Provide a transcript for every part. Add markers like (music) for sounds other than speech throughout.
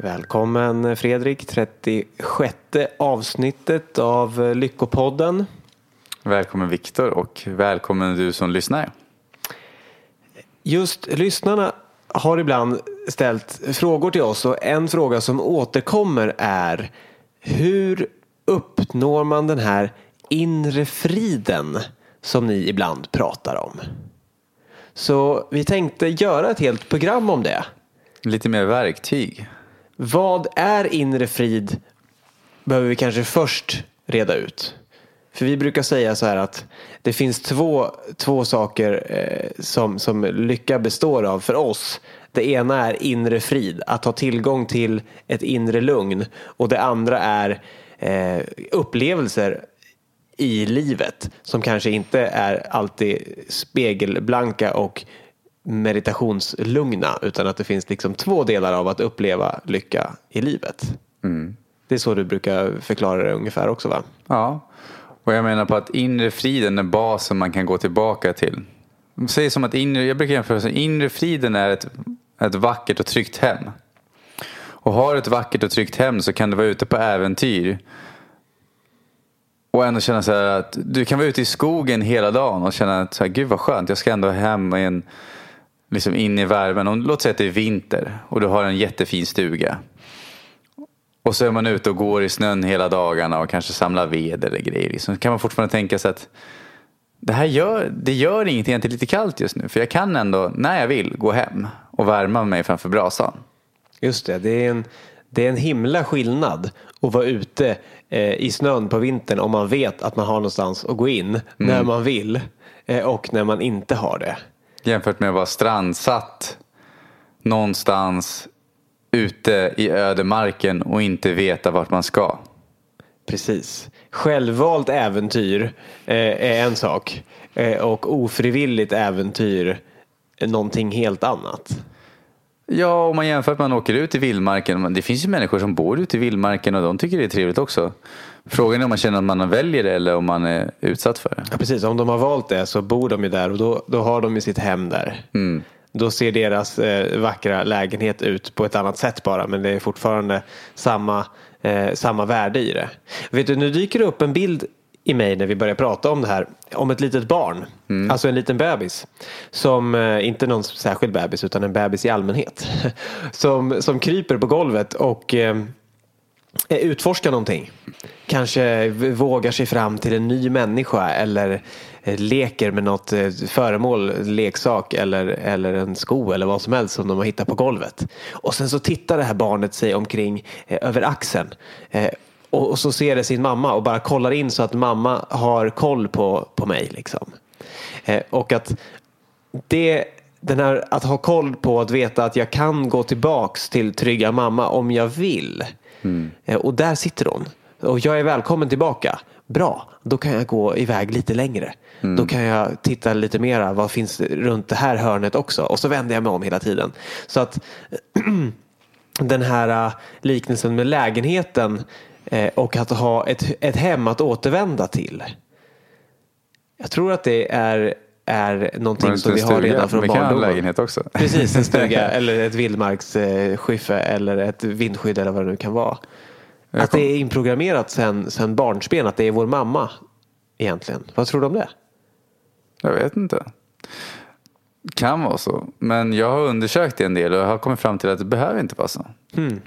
Välkommen Fredrik, 36 avsnittet av Lyckopodden. Välkommen Viktor och välkommen du som lyssnar. Just lyssnarna har ibland ställt frågor till oss och en fråga som återkommer är hur uppnår man den här inre friden som ni ibland pratar om? Så vi tänkte göra ett helt program om det. Lite mer verktyg. Vad är inre frid? Behöver vi kanske först reda ut. För vi brukar säga så här att det finns två, två saker eh, som, som lycka består av för oss. Det ena är inre frid, att ha tillgång till ett inre lugn. Och det andra är eh, upplevelser i livet som kanske inte är alltid spegelblanka och meditationslugna utan att det finns liksom två delar av att uppleva lycka i livet. Mm. Det är så du brukar förklara det ungefär också va? Ja, och jag menar på att inre friden är basen man kan gå tillbaka till. Säg som att inre, jag brukar jämföra så inre friden är ett, ett vackert och tryggt hem. Och har ett vackert och tryggt hem så kan du vara ute på äventyr. Och ändå känna så här att du kan vara ute i skogen hela dagen och känna att så här, gud vad skönt, jag ska ändå hem i en liksom in i värmen. Om, låt säga att det är vinter och du har en jättefin stuga. Och så är man ute och går i snön hela dagarna och kanske samlar ved eller grejer. Liksom. Så kan man fortfarande tänka sig att det här gör, det gör ingenting att det är lite kallt just nu. För jag kan ändå, när jag vill, gå hem och värma mig framför brasan. Just det, det är en, det är en himla skillnad att vara ute eh, i snön på vintern om man vet att man har någonstans att gå in när man vill eh, och när man inte har det. Jämfört med att vara strandsatt någonstans ute i ödemarken och inte veta vart man ska. Precis. Självvalt äventyr eh, är en sak eh, och ofrivilligt äventyr är någonting helt annat. Ja, om man jämför att man åker ut i vildmarken. Det finns ju människor som bor ute i vildmarken och de tycker det är trevligt också. Frågan är om man känner att man väljer det eller om man är utsatt för det. Ja, precis, om de har valt det så bor de ju där och då, då har de ju sitt hem där. Mm. Då ser deras eh, vackra lägenhet ut på ett annat sätt bara men det är fortfarande samma, eh, samma värde i det. Vet du, nu dyker det upp en bild i mig när vi börjar prata om det här. Om ett litet barn. Alltså en liten bebis. Som, eh, inte någon särskild bebis utan en bebis i allmänhet. (laughs) Som, som kryper på golvet och eh, Eh, utforskar någonting. Kanske vågar sig fram till en ny människa eller eh, leker med något eh, föremål, leksak eller, eller en sko eller vad som helst som de har hittat på golvet. Och sen så tittar det här barnet sig omkring eh, över axeln. Eh, och, och så ser det sin mamma och bara kollar in så att mamma har koll på, på mig. Liksom. Eh, och att det, den här, att ha koll på att veta att jag kan gå tillbaks till trygga mamma om jag vill. Eh, Och där sitter hon. Och jag är välkommen tillbaka. Bra, då kan jag gå iväg lite längre. Då kan jag titta lite mera. Vad finns runt det här hörnet också? Och så vänder jag mig om hela tiden. Så att (clears throat) den här uh, liknelsen med lägenheten eh, och att ha ett, ett hem att återvända till. Jag tror att det är, är någonting som vi har redan från Vi kan ha en barndomen. lägenhet också. Precis, en stuga (laughs) eller ett vildmarksskiffe eller ett vindskydd eller vad det nu kan vara. Att det är inprogrammerat sen, sen barnsben att det är vår mamma egentligen. Vad tror du om det? Jag vet inte. Kan vara så. Men jag har undersökt det en del och jag har kommit fram till att det behöver inte vara så. Men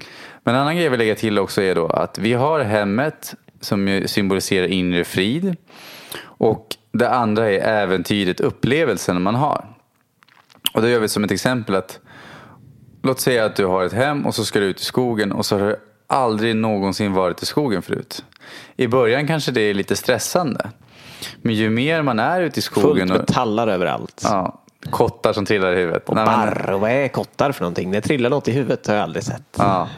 en annan grej jag vill lägga till också är då att vi har hemmet som symboliserar inre frid. Och det andra är äventyret, upplevelsen man har. Och då gör vi som ett exempel att Låt säga att du har ett hem och så ska du ut i skogen och så har du aldrig någonsin varit i skogen förut. I början kanske det är lite stressande. Men ju mer man är ute i Fullt skogen med och tallar överallt. ja, kottar som trillar i huvudet. Och barr, vad är kottar för någonting? Det trillar något i huvudet har jag aldrig sett. Ja.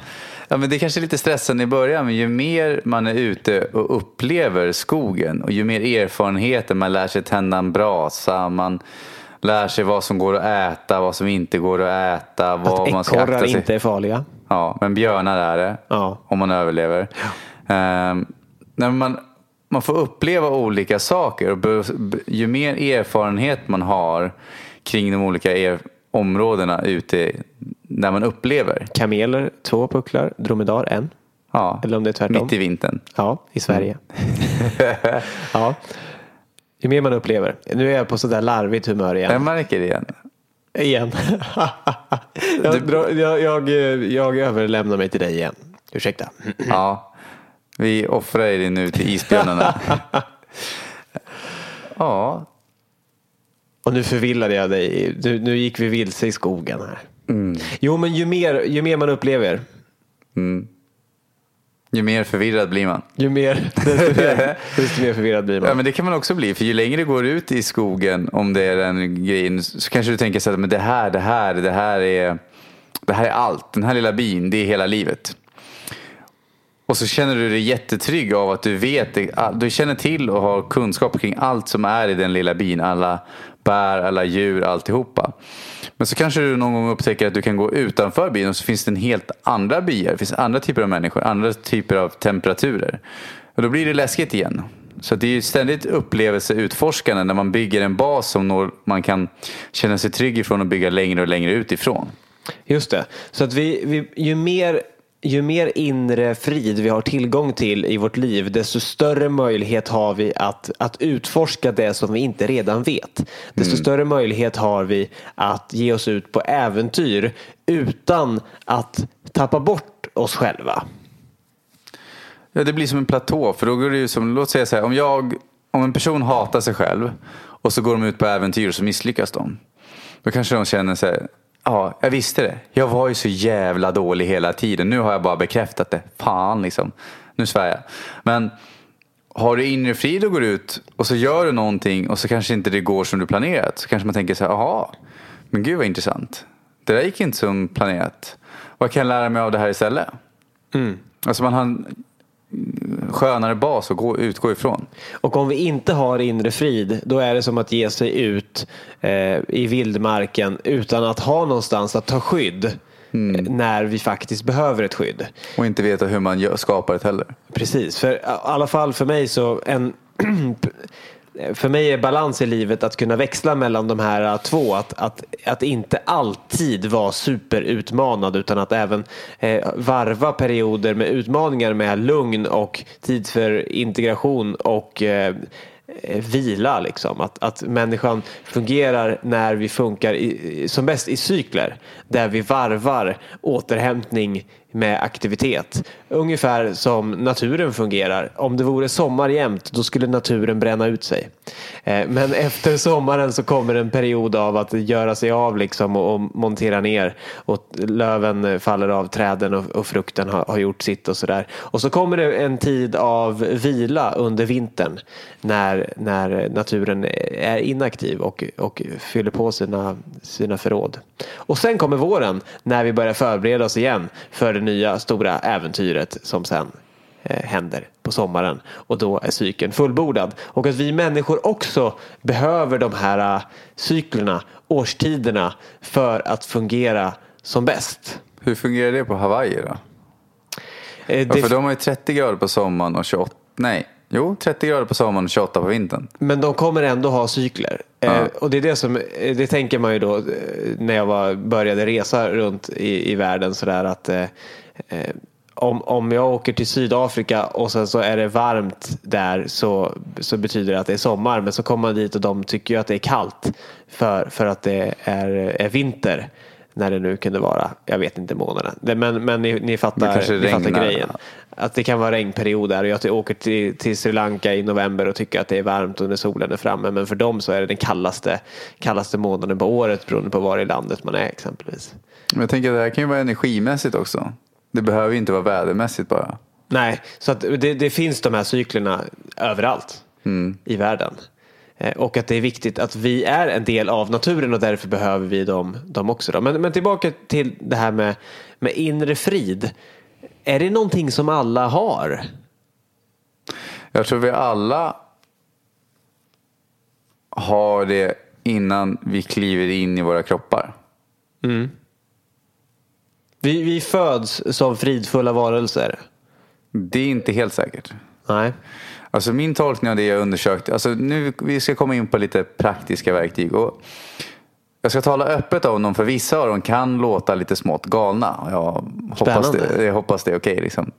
Ja, men det är kanske är lite stressande i början, men ju mer man är ute och upplever skogen och ju mer erfarenheter man lär sig tända en brasa, man lär sig vad som går att äta, vad som inte går att äta, vad man Att ska akta sig. inte är farliga. Ja, men björnar är det. Ja. Om man överlever. Ehm, när man, man får uppleva olika saker. Och ju mer erfarenhet man har kring de olika er, områdena ute där man upplever. Kameler, två pucklar. Dromedar, en. Ja, Eller om det är tvärtom. mitt i vintern. Ja, i Sverige. (laughs) (laughs) ja. Ju mer man upplever. Nu är jag på sådär larvigt humör igen. Jag märker det igen. Igen. (laughs) jag, drar- jag, jag, jag överlämnar mig till dig igen. Ursäkta. (clears throat) Ja, vi offrar er nu till isbjörnarna. ja, Och nu förvillade jag dig. Nu, nu gick vi vilse i skogen här. Mm. Jo, men ju mer, ju mer man upplever, ju mer förvirrad blir man. ju mer, desto mer, (laughs) desto mer förvirrad blir man. Ja, men det kan man också bli. För ju längre du går ut i skogen, om det är den grejen, så kanske du tänker så här, men det här, det här, det här är, det här är allt. Den här lilla bin, det är hela livet. Och så känner du dig jättetrygg av att du vet, du känner till och har kunskap kring allt som är i den lilla bin. Alla bär, alla djur, alltihopa. Men så kanske du någon gång upptäcker att du kan gå utanför byn och så finns det en helt andra byar. Det finns andra typer av människor, andra typer av temperaturer. Och då blir det läskigt igen. Så det är ju ständigt upplevelseutforskande när man bygger en bas som man kan känna sig trygg ifrån och bygga längre och längre utifrån. Just det. Så att vi, vi, ju, mer, ju mer inre frid vi har tillgång till i vårt liv desto större möjlighet har vi att, att utforska det som vi inte redan vet. Desto större möjlighet har vi att ge oss ut på äventyr utan att tappa bort oss själva. Ja, det blir som en platå. För då går det ju som, låt säga så här, om, jag, om en person hatar sig själv och så går de ut på äventyr och så misslyckas de. Då kanske de känner sig, ja, jag visste det. Jag var ju så jävla dålig hela tiden. Nu har jag bara bekräftat det. Fan liksom. Nu svär jag. Men har du inre frid och går ut och så gör du någonting och så kanske inte det går som du planerat. Så kanske man tänker så här, jaha, men gud vad intressant. Det där gick inte som planerat. Vad kan jag lära mig av det här istället? Alltså man har skönare bas att gå, utgå ifrån. Och om vi inte har inre frid då är det som att ge sig ut eh, i vildmarken utan att ha någonstans att ta skydd eh, när vi faktiskt behöver ett skydd. Och inte veta hur man gör, skapar det heller. Precis, för i alla fall för mig så en (clears throat) för mig är balans i livet att kunna växla mellan de här äh, två. Att, att, att inte alltid vara superutmanad utan att även eh, varva perioder med utmaningar med lugn och tid för integration och eh, vila. Liksom. Att, att människan fungerar när vi funkar i, som bäst i cykler. Där vi varvar återhämtning med aktivitet. Ungefär som naturen fungerar. Om det vore sommar jämt då skulle naturen bränna ut sig. Eh, men (laughs) efter sommaren så kommer en period av att göra sig av liksom och, montera ner. Och löven faller av träden och, frukten har, har gjort sitt och sådär. Och så kommer det en tid av vila under vintern. När, när naturen är inaktiv och, och fyller på sina, sina förråd. Och sen kommer våren när vi börjar förbereda oss igen för det nya stora äventyret som sen eh, händer på sommaren och då är cykeln fullbordad. Och att vi människor också behöver de här eh, cyklerna, årstiderna för att fungera som bäst. Hur fungerar det på Hawaii då? Eh, Ja, det, för de har ju 30 grader på sommaren och 28, nej, jo 30 grader på sommaren och 28 på vintern. Men de kommer ändå ha cykler. Eh, Ja. och det är det som, eh, det tänker man ju då eh, när jag var, började resa runt i, i världen sådär att eh, eh, om, om jag åker till Sydafrika och sen så är det varmt där så, så betyder det att det är sommar. Men så kommer man dit och de tycker ju att det är kallt för, för att det är, är vinter. När det nu kunde vara. Jag vet inte månaden. Det- Men, men ni, ni fattar, ni fattar grejen. Att det kan vara regnperioder. och Jag åker till, till Sri Lanka i november och tycker att det är varmt och när solen är framme. Men för dem så är det den kallaste, kallaste månaden på året beroende på var i landet man är exempelvis. Men jag tänker att det här kan ju vara energimässigt också. Det behöver inte vara vädermässigt bara. Nej, så att det, det finns de här cyklerna överallt i världen. Eh, Och att det är viktigt att vi är en del av naturen och därför behöver vi dem, dem också. Då. Men, men tillbaka till det här med, med inre frid. Är det någonting som alla har? Jag tror vi alla har det innan vi kliver in i våra kroppar. Vi, vi föds som fridfulla varelser. Det är inte helt säkert. Nej. Alltså min tolkning av det jag undersökt, alltså nu vi ska komma in på lite praktiska verktyg. Och jag ska tala öppet om dem för vissa av dem kan låta lite smått galna. Jag hoppas Spännande. det, jag hoppas det är okej. liksom.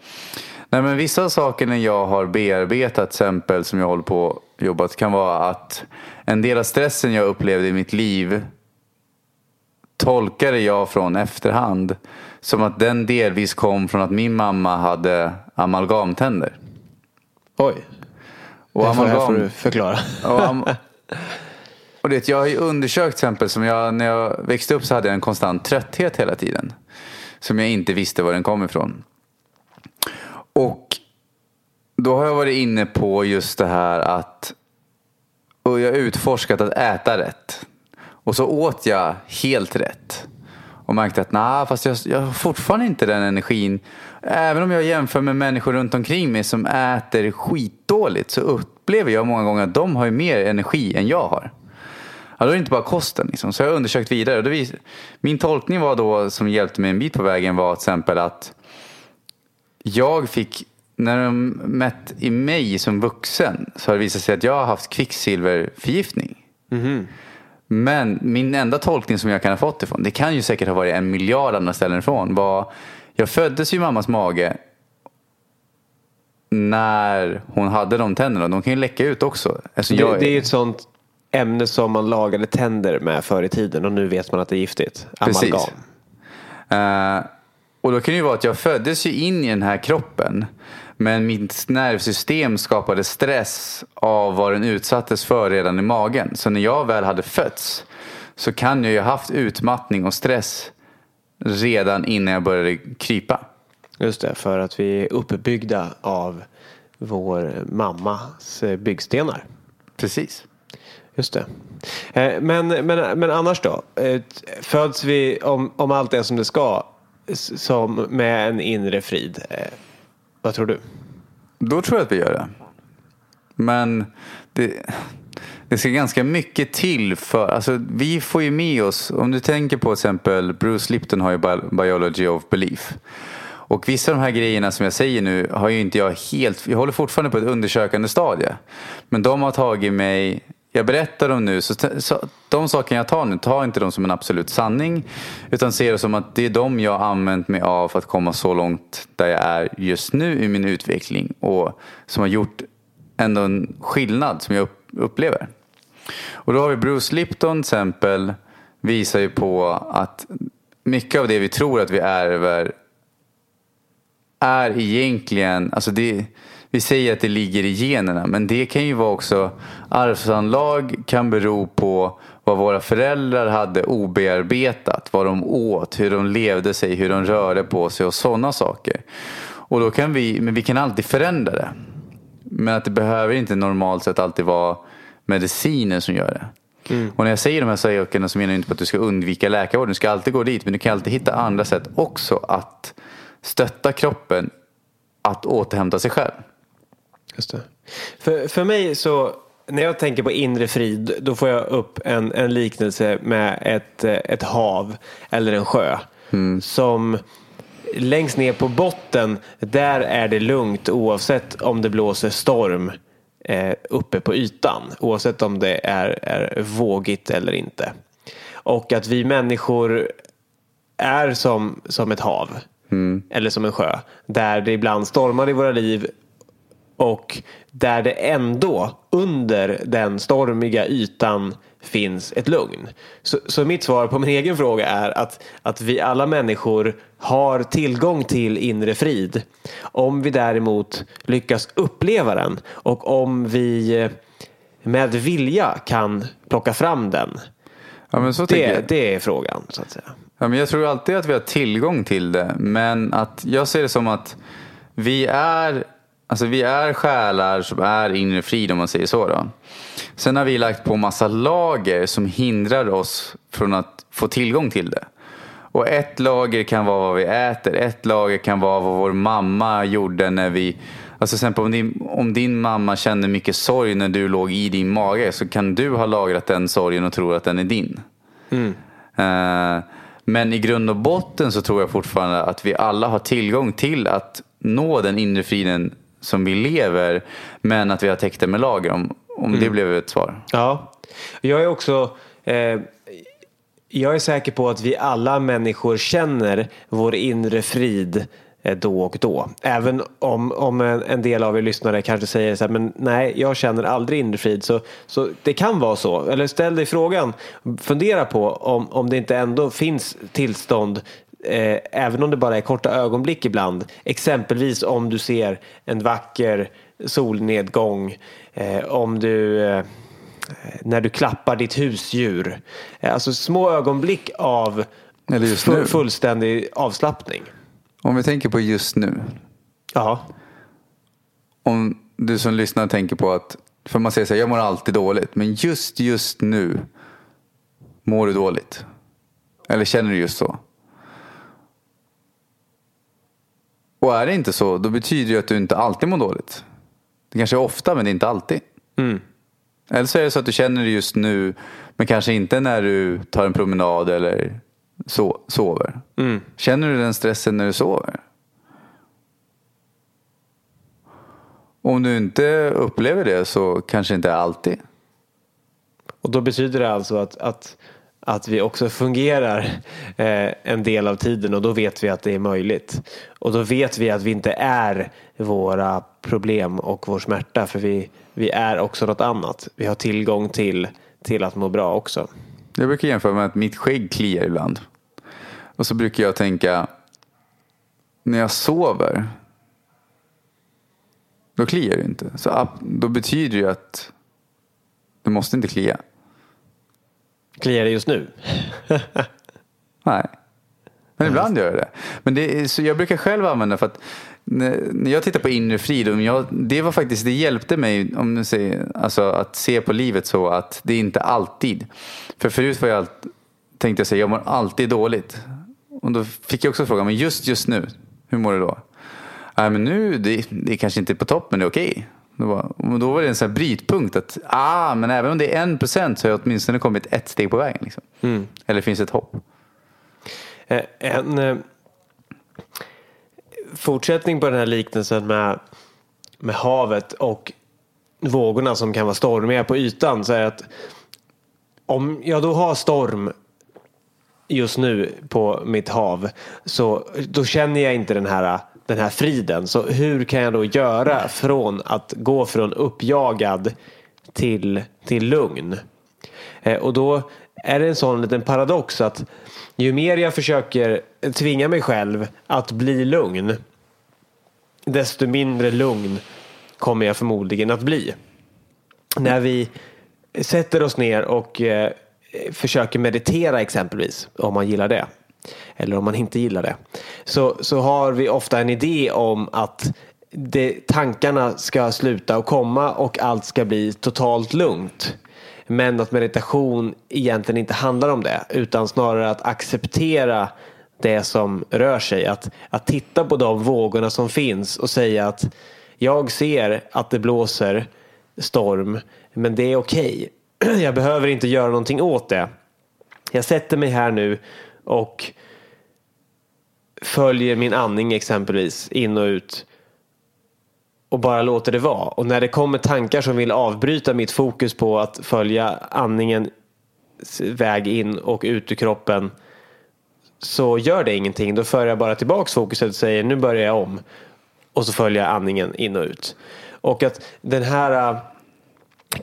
Nej, men vissa av sakerna jag har bearbetat, till exempel som jag håller på och jobbat, kan vara att en del av stressen jag upplevde i mitt liv tolkade jag från efterhand som att den delvis kom från att min mamma hade amalgamtänder. Oj. Och det amalgam- får du förklara. (laughs) Och, am- och det, jag har ju undersökt till exempel, som jag, när jag växte upp så hade jag en konstant trötthet hela tiden. Som jag inte visste var den kom ifrån. Och då har jag varit inne på just det här att och jag har utforskat att äta rätt. Och så åt jag helt rätt. Och märkte att nah, fast jag, jag har fortfarande inte den energin. Även om jag jämför med människor runt omkring mig som äter skitdåligt så upplever jag många gånger att de har ju mer energi än jag har. Ja, då är det inte bara kosten. Liksom. Så jag har undersökt vidare. Och vis- Min tolkning var då, som hjälpte mig en bit på vägen, var till exempel att jag fick, när de mätt i mig som vuxen, så har det visat sig att jag har haft kvicksilverförgiftning. Mhm. Men min enda tolkning som jag kan ha fått ifrån, det kan ju säkert ha varit en miljard andra ställen ifrån, var jag föddes i mammas mage när hon hade de tänderna. De kan ju läcka ut också. Alltså Det, jag, det är ju ett sånt ämne som man lagade tänder med förr i tiden och nu vet man att det är giftigt. Precis. Amalgam. Eh, och då kan det ju vara att jag föddes ju in i den här kroppen. Men mitt nervsystem skapade stress av vad den utsattes för redan i magen. Så när jag väl hade fötts så kan jag ju ha haft utmattning och stress redan innan jag började krypa. Just det, för att vi är uppbyggda av vår mammas eh, byggstenar. Precis. Just det. Eh, Men, men, men annars då? Eh, Föds vi, om, om allt är som det ska, som med en inre frid? Vad tror du? Då tror jag att vi gör det. Men det, det ska ganska mycket till för, alltså vi får ju med oss, om du tänker på till exempel Bruce Lipton har ju Biology of Belief. Och vissa av de här grejerna som jag säger nu har ju inte jag helt, jag håller fortfarande på ett undersökande stadie. Men de har tagit mig, jag berättar dem nu, så, så de sakerna jag tar nu, tar inte dem som en absolut sanning. Utan ser det som att det är de jag har använt mig av för att komma så långt där jag är just nu i min utveckling. Och som har gjort ändå en skillnad som jag upplever. Och då har vi Bruce Lipton till exempel visar ju på att mycket av det vi tror att vi ärver är egentligen, alltså det, vi säger att det ligger i generna men det kan ju vara också arvsanlag kan bero på vad våra föräldrar hade obearbetat, vad de åt, hur de levde sig, hur de rörde på sig och sådana saker. Och då kan vi, men vi kan alltid förändra det. Men att det behöver inte normalt sett alltid vara mediciner som gör det. Och när jag säger de här sakerna så menar jag inte på att du ska undvika läkarvård. Du ska alltid gå dit men du kan alltid hitta andra sätt också att stötta kroppen att återhämta sig själv. Just det. För, för mig så, när jag tänker på inre frid, då får jag upp en, en liknelse med ett, eh, ett hav eller en sjö. som längst ner på botten, där är det lugnt oavsett om det blåser storm eh, uppe på ytan. Oavsett om det är, är vågigt eller inte. Och att vi människor är som, som ett hav. Eller som en sjö. Där det ibland stormar i våra liv och där det ändå under den stormiga ytan finns ett lugn. Så, så mitt svar på min egen fråga är att, att vi alla människor har tillgång till inre frid. Om vi däremot lyckas uppleva den och om vi eh, med vilja kan plocka fram den. Ja, men så tänker Det, det är frågan så att säga. Ja, men jag tror alltid att vi har tillgång till det. Men att jag ser det som att vi är, alltså vi är själar som är inre frid om man säger så. Då. Sen har vi lagt på massa lager som hindrar oss från att få tillgång till det. Och ett lager kan vara vad vi äter. Ett lager kan vara vad vår mamma gjorde när vi... Alltså exempel om din, om din mamma kände mycket sorg när du låg i din mage så kan du ha lagrat den sorgen och tror att den är din. Eh, men i grund och botten så tror jag fortfarande att vi alla har tillgång till att nå den inre friden som vi lever. Men att vi har täckt det med lager. Om, om det blev ett svar. Ja, jag är också eh, jag är säker på att vi alla människor känner vår inre frid eh, då och då. Även om, om en, en del av er lyssnare kanske säger så här, men nej, jag känner aldrig inre frid. Så, så det kan vara så. Eller ställ dig frågan, fundera på om, om det inte ändå finns tillstånd Eh, även om det bara är korta ögonblick ibland. Exempelvis om du ser en vacker solnedgång. Eh, om du eh, när du klappar ditt husdjur. Eh, Alltså små ögonblick av Eller just fu- nu. fullständig avslappning. Om vi tänker på just nu. Ja. Om du som lyssnar tänker på att, för man säger så här, jag mår alltid dåligt. Men just just nu mår du dåligt. Eller känner du just så? Och är det inte så, då betyder det att du inte alltid mår dåligt. Det kanske är ofta, men det är inte alltid. Eller så är det så att du känner det just nu, men kanske inte när du tar en promenad eller so sover. Känner du den stressen när du sover? Om du inte upplever det så kanske inte alltid. Och då betyder det alltså att, att, att vi också fungerar eh, en del av tiden och då vet vi att det är möjligt. Och då vet vi att vi inte är våra problem och vår smärta för vi, vi är också något annat. Vi har tillgång till, till att må bra också. Jag brukar jämföra med att mitt skägg kliar ibland. Och så brukar jag tänka, när jag sover, då kliar det inte. Så då betyder det ju att det måste inte klia. Kliar det just nu? (laughs) Nej. Men ibland gör det det. Men det är, så jag brukar själv använda för att när jag tittar på inre frid, jag, det var faktiskt, det hjälpte mig om du säger, alltså att se på livet så att det är inte alltid. För förut var jag, tänkte jag säga, jag mår alltid dåligt. Och då fick jag också frågan, men just just nu, hur mår du då? Nej men nu, det, det är kanske inte är på topp men det är okej. Då var, då var det en sån här brytpunkt att, ah men även om det är en procent så har jag åtminstone kommit ett steg på vägen. Liksom. Eller finns ett hopp. Eh, En eh, fortsättning på den här liknelsen med, med havet och vågorna som kan vara stormiga på ytan så är att om jag då har storm just nu på mitt hav så då känner jag inte den här, den här friden. Så hur kan jag då göra från att gå från uppjagad till, till lugn? Eh, Och då är det en sån liten paradox att ju mer jag försöker tvinga mig själv att bli lugn desto mindre lugn kommer jag förmodligen att bli. När vi sätter oss ner och eh, försöker meditera exempelvis, om man gillar det, eller om man inte gillar det, så, så har vi ofta en idé om att det, tankarna ska sluta att komma och allt ska bli totalt lugnt. Men att meditation egentligen inte handlar om det, utan snarare att acceptera det som rör sig. Att, att titta på de vågorna som finns och säga att jag ser att det blåser storm, men det är okej. (clears throat) Jag behöver inte göra någonting åt det. Jag sätter mig här nu och följer min andning exempelvis in och ut och bara låter det vara. Och när det kommer tankar som vill avbryta mitt fokus på att följa andningen väg in och ut ur kroppen så gör det ingenting. Då för jag bara tillbaks fokuset och säger nu börjar jag om. Och så följer jag andningen in och ut. Och att den här äh,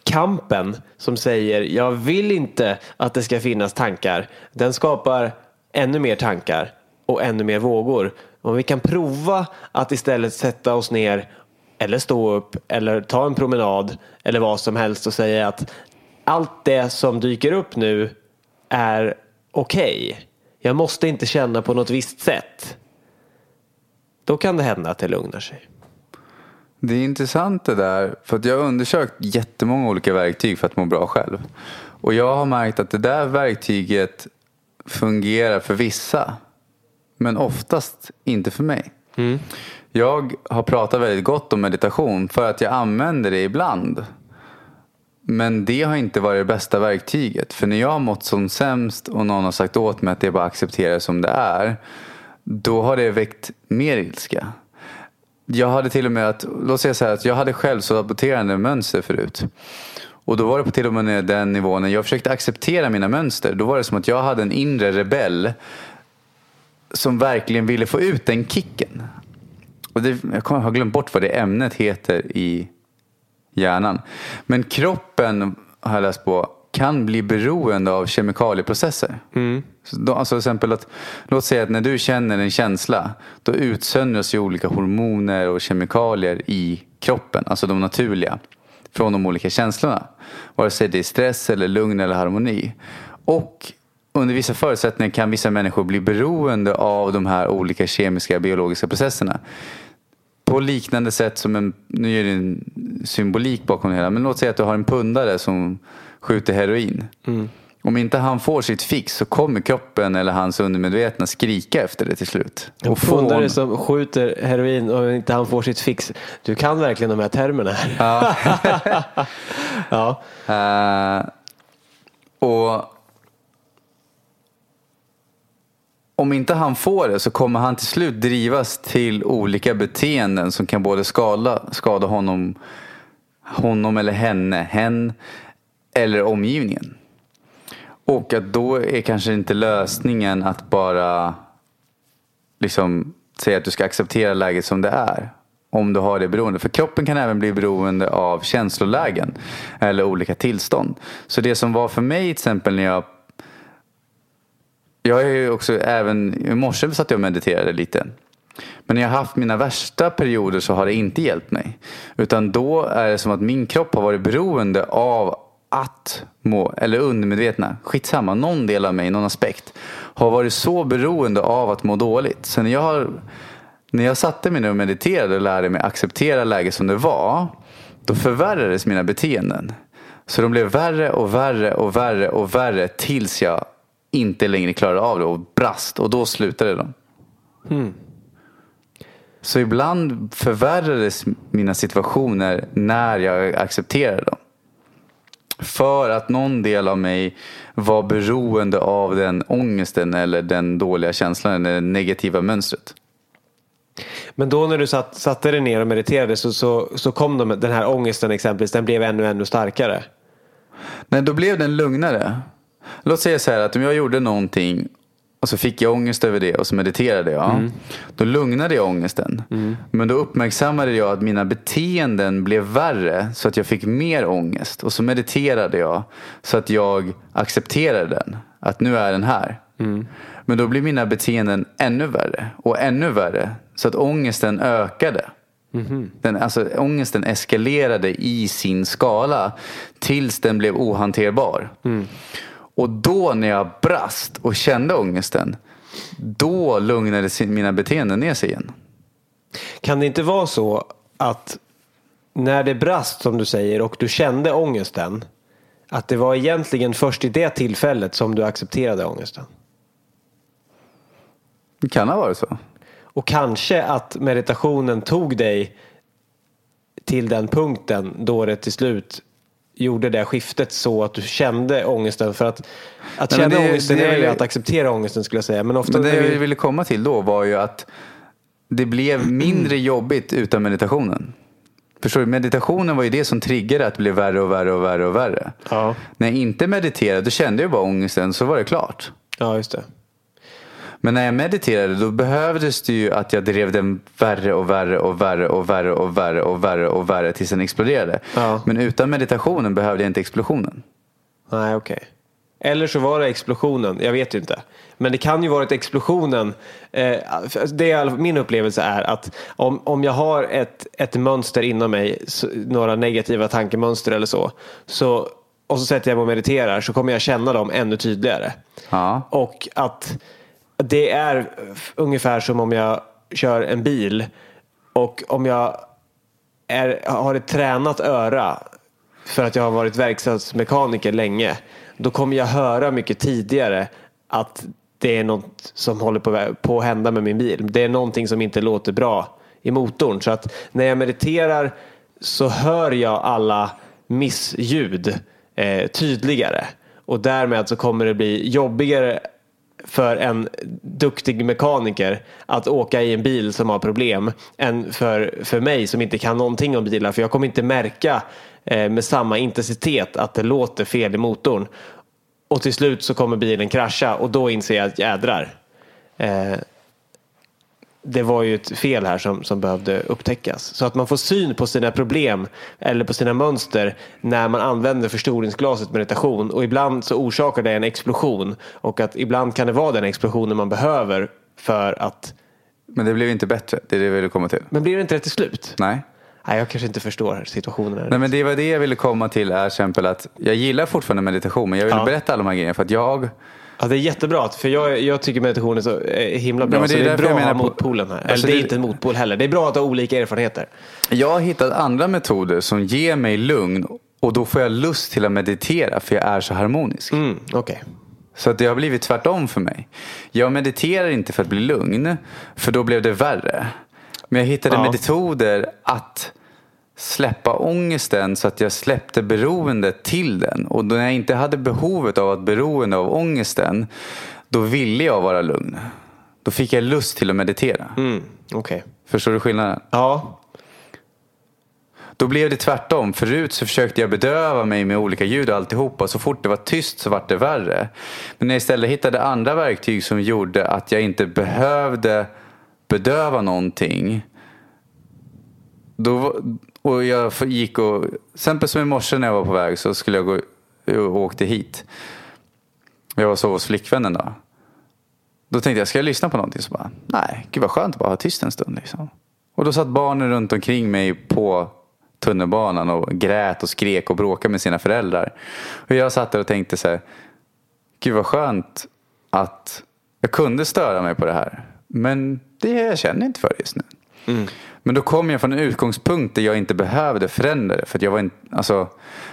kampen som säger jag vill inte att det ska finnas tankar. Den skapar ännu mer tankar och ännu mer vågor. Om vi kan prova att istället sätta oss ner eller stå upp eller ta en promenad eller vad som helst och säga att allt det som dyker upp nu är okej. Okay. Jag måste inte känna på något visst sätt. Då kan det hända att det lugnar sig. Det är intressant det där. För att jag har undersökt jättemånga olika verktyg för att må bra själv. Och jag har märkt att det där verktyget fungerar för vissa. Men oftast inte för mig. Mm. Jag har pratat väldigt gott om meditation för att jag använder det ibland. Men det har inte varit det bästa verktyget. För när jag har mått som sämst och någon har sagt åt mig att det bara accepterar som det är. Då har det väckt mer ilska. Jag hade till och med att, låt säga så här, att jag hade själv saboterande mönster förut. Och då var det på till och med den nivån när jag försökte acceptera mina mönster. Då var det som att jag hade en inre rebell som verkligen ville få ut den kicken. Och det, jag har glömt bort vad det ämnet heter i hjärnan. Men kroppen, har jag läst på, kan bli beroende av kemikalieprocesser. Mm. Så alltså till exempel att, låt säga att när du känner en känsla, då utsöndras ju olika hormoner och kemikalier i kroppen, alltså de naturliga, från de olika känslorna. Vare sig det är stress eller lugn eller harmoni. Och under vissa förutsättningar kan vissa människor bli beroende av de här olika kemiska biologiska processerna. På liknande sätt som en, nu är det en symbolik bakom det hela, men låt säga att du har en pundare som skjuter heroin. Mm. Om inte han får sitt fix så kommer kroppen eller hans undermedvetna skrika efter det till slut. En pundare som skjuter heroin och inte han får sitt fix. Du kan verkligen de här termerna. Ja. (laughs) ja. Uh, och om inte han får det så kommer han till slut drivas till olika beteenden som kan både skada, skada honom, honom eller henne, hen eller omgivningen. Och att då är kanske inte lösningen att bara liksom säga att du ska acceptera läget som det är. Om du har det beroende. För kroppen kan även bli beroende av känslolägen eller olika tillstånd. Så det som var för mig till exempel när jag jag är ju också även, i morse satt jag och mediterade lite. Men när jag har haft mina värsta perioder så har det inte hjälpt mig. Utan då är det som att min kropp har varit beroende av att må, eller undermedvetna, skitsamma, någon del av mig, någon aspekt. Har varit så beroende av att må dåligt. Så när jag, har, när jag satte mig ner och mediterade och lärde mig acceptera läget som det var. Då förvärrades mina beteenden. Så de blev värre och värre och värre och värre tills jag inte längre klarade av det och brast och då slutade de. Mm. Så ibland förvärrades mina situationer när jag accepterade dem. För att någon del av mig var beroende av den ångesten eller den dåliga känslan det negativa mönstret. Men då när du satt, satte dig ner och mediterade så, så, så kom de, den här ångesten exempelvis, den blev ännu, ännu starkare? Nej, då blev den lugnare. Låt säga så här att om jag gjorde någonting och så fick jag ångest över det och så mediterade jag. Mm. Då lugnade jag ångesten. Mm. Men då uppmärksammade jag att mina beteenden blev värre så att jag fick mer ångest. Och så mediterade jag så att jag accepterade den. Att nu är den här. Mm. Men då blir mina beteenden ännu värre och ännu värre. Så att ångesten ökade. Mm. Den, alltså, ångesten eskalerade i sin skala tills den blev ohanterbar. Mm. Och då när jag brast och kände ångesten, då lugnade mina beteenden ner sig igen. Kan det inte vara så att när det brast som du säger och du kände ångesten, att det var egentligen först i det tillfället som du accepterade ångesten? Det kan ha varit så. Och kanske att meditationen tog dig till den punkten då det till slut gjorde det skiftet så att du kände ångesten? För att, att Nej, känna det- ångesten det- är ju att acceptera ångesten skulle jag säga. Men ofta Men det vi- jag ville komma till då var ju att det blev (clears throat) mindre jobbigt utan meditationen. Förstår du? Meditationen var ju det som triggade att det blev värre och värre och värre och värre. Ja. När jag inte mediterade då kände jag bara ångesten så var det klart. Ja, just det. Men när jag mediterade då behövdes det ju att jag drev den värre och värre och värre och värre och värre och värre och värre tills den exploderade. Ja. Men utan meditationen behövde jag inte explosionen. Nej, okej. Eller så var det explosionen, jag vet ju inte. Men det kan ju varit explosionen. Eh, det är, min upplevelse är att om, om jag har ett, ett mönster inom mig, några negativa tankemönster eller så, så, och så sätter jag mig och mediterar så kommer jag känna dem ännu tydligare. Ja. Och att det är ungefär som om jag kör en bil och om jag är, har ett tränat öra för att jag har varit verkstadsmekaniker länge. Då kommer jag höra mycket tidigare att det är något som håller på, på att hända med min bil. Det är någonting som inte låter bra i motorn. Så att när jag mediterar så hör jag alla missljud eh, tydligare. Och därmed så kommer det bli jobbigare för en duktig mekaniker att åka i en bil som har problem än för, för mig som inte kan någonting om bilar. För jag kommer inte märka eh, med samma intensitet att det låter fel i motorn. Och till slut så kommer bilen krascha och då inser jag att jädrar. Eh, det var ju ett fel här som, som behövde upptäckas. Så att man får syn på sina problem eller på sina mönster när man använder förstoringsglaset meditation. Och ibland så orsakar det en explosion. Och att ibland kan det vara den explosionen man behöver för att... Men det blev inte bättre. Det är det jag ville komma till. Men blir det inte det till slut? Nej. Nej, jag kanske inte förstår situationen. här. Nej men det var det jag ville komma till är exempel att jag gillar fortfarande meditation men jag vill Ja. berätta alla de här grejerna för att jag Ja, det är jättebra, för jag, jag tycker meditation är så himla bra. Ja, men det så är det är bra jag att ha menar motpolen här. Alltså Eller det är det- inte en motpol heller. Det är bra att ha olika erfarenheter. Jag har hittat andra metoder som ger mig lugn och då får jag lust till att meditera för jag är så harmonisk. Mm, Okej. Så att det har blivit tvärtom för mig. Jag mediterar inte för att bli lugn för då blev det värre. Men jag hittade Ja. metoder att släppa ångesten så att jag släppte beroendet till den. Och när jag inte hade behovet av att beroende av ångesten då ville jag vara lugn. Då fick jag lust till att meditera. Mm, Okej. Förstår du skillnaden? Ja, Då blev det tvärtom. Förut så försökte jag bedöva mig med olika ljud och alltihopa. Så fort det var tyst så vart det värre. Men när jag istället hittade andra verktyg som gjorde att jag inte behövde bedöva någonting. Då, och jag gick och, till exempel som i morse när jag var på väg så skulle jag gå och åkte hit. Jag var så hos flickvännen då. Då tänkte jag, ska jag lyssna på någonting? Så bara, nej, gud vad skönt att bara ha tyst en stund. Liksom. Och då satt barnen runt omkring mig på tunnelbanan och grät och skrek och bråkade med sina föräldrar. Och jag satt där och tänkte så här, gud vad skönt att jag kunde störa mig på det här. Men det jag känner inte för just nu. Mm. Men då kom jag från en utgångspunkt där jag inte behövde förändra det. För att jag var in, alltså,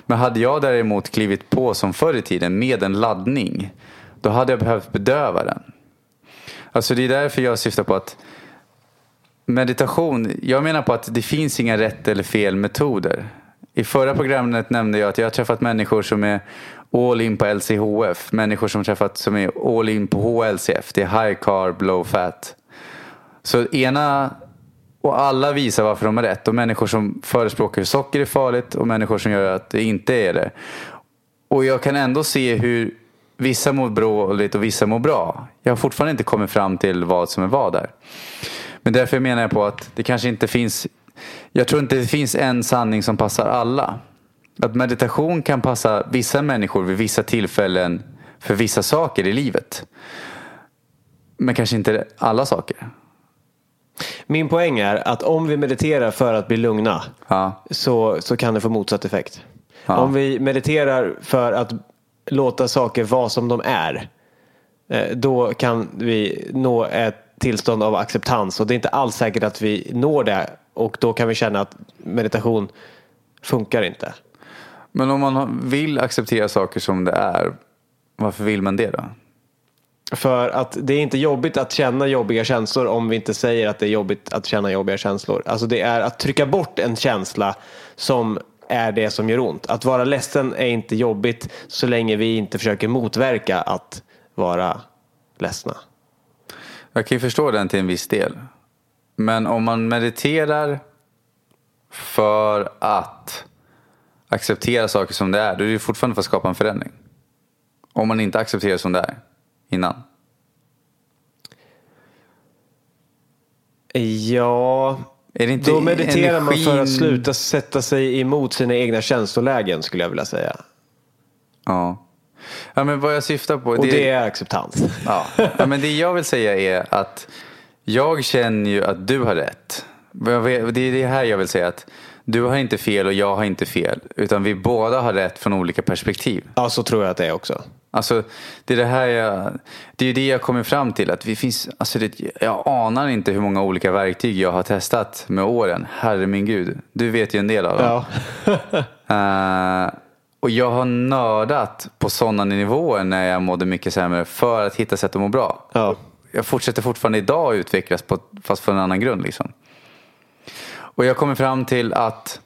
men hade jag däremot klivit på som förr i tiden med en laddning. Då hade jag behövt bedöva den. Alltså det är därför jag syftar på att meditation, jag menar på att det finns inga rätt eller fel metoder. I förra programmet nämnde jag att jag har träffat människor som är all in på LCHF. Människor som träffat som är all in på HLCF. Det är high carb, low fat. Så ena och alla visar varför de har rätt. Och människor som förespråkar hur socker är farligt och människor som gör att det inte är det. Och jag kan ändå se hur vissa mår dåligt och vissa mår bra. Jag har fortfarande inte kommit fram till vad som är vad där. Men därför menar jag på att det kanske inte finns Jag tror inte det finns en sanning som passar alla. Att meditation kan passa vissa människor vid vissa tillfällen för vissa saker i livet. Men kanske inte alla saker. Min poäng är att om vi mediterar för att bli lugna Ja. så, så kan det få motsatt effekt. Ja. Om vi mediterar för att låta saker vara som de är eh, då kan vi nå ett tillstånd av acceptans och det är inte alls säkert att vi når det och då kan vi känna att meditation funkar inte. Men om man vill acceptera saker som det är. Varför vill man det då? För att det är inte jobbigt att känna jobbiga känslor om vi inte säger att det är jobbigt att känna jobbiga känslor. Alltså det är att trycka bort en känsla som är det som gör ont. Att vara ledsen är inte jobbigt så länge vi inte försöker motverka att vara ledsna. Jag kan ju förstå den till en viss del. Men om man mediterar för att acceptera saker som det är, då är det fortfarande för att skapa en förändring. Om man inte accepterar som det är innan. Ja, Är det inte då mediterar man för att energin- sluta sätta sig emot sina egna känslolägen skulle jag vilja säga. Ja. ja, men vad jag syftar på. Och det är acceptans. Ja. ja, men det jag vill säga är att jag känner ju att du har rätt. Det är det här jag vill säga att du har inte fel och jag har inte fel. Utan vi båda har rätt från olika perspektiv. Ja, så tror jag att det är också. Alltså, det är det här jag, det är det jag kommer fram till. Att vi finns, alltså det, jag anar inte hur många olika verktyg jag har testat med åren. Herre min gud. Du vet ju en del av dem. Ja. (laughs) Eh, och jag har nördat på sådana nivåer när jag mådde mycket sämre för att hitta sätt att må bra. ja. Jag fortsätter fortfarande idag att utvecklas på, fast på en annan grund. Liksom. Och jag kommer fram till att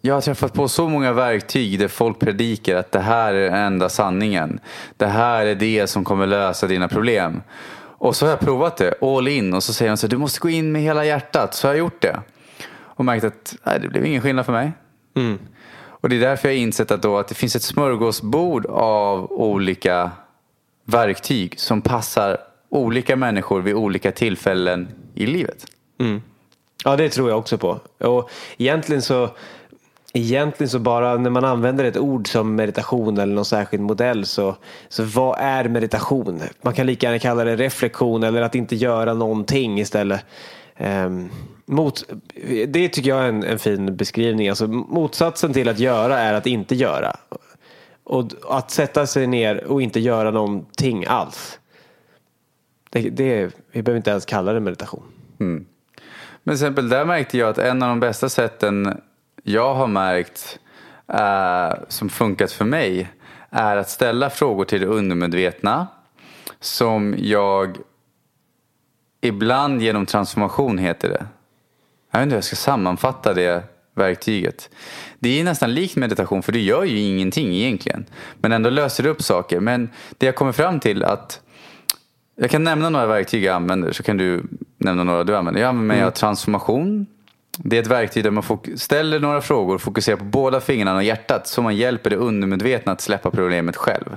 jag har träffat på så många verktyg där folk predikar att det här är den enda sanningen. Det här är det som kommer lösa dina problem. Och så har jag provat det, all in. Och så säger de så här, du måste gå in med hela hjärtat. Så har jag gjort det. Och märkt att nej, det blev ingen skillnad för mig. Och det är därför jag har insett att, då att det finns ett smörgåsbord av olika verktyg som passar olika människor vid olika tillfällen i livet. Ja, det tror jag också på. Och egentligen så, egentligen så bara när man använder ett ord som meditation eller någon särskild modell så, så vad är meditation? Man kan lika gärna kalla det reflektion eller att inte göra någonting istället. Um, mot, det tycker jag är en, en fin beskrivning. Alltså, motsatsen till att göra är att inte göra. Och att sätta sig ner och inte göra någonting alls. Det, det, vi behöver inte ens kalla det meditation. Mm. Men till exempel där märkte jag att en av de bästa sätten jag har märkt eh, som funkat för mig är att ställa frågor till det undermedvetna som jag ibland genom transformation heter det. Jag vet inte hur jag ska sammanfatta det verktyget. Det är nästan likt meditation för du gör ju ingenting egentligen. Men ändå löser du upp saker. Men det jag kommer fram till att jag kan nämna några verktyg jag använder så kan du nämna några du använder. Jag använder mig av transformation. Det är ett verktyg där man ställer några frågor och fokuserar på båda fingrarna och hjärtat så man hjälper det undermedvetna att släppa problemet själv.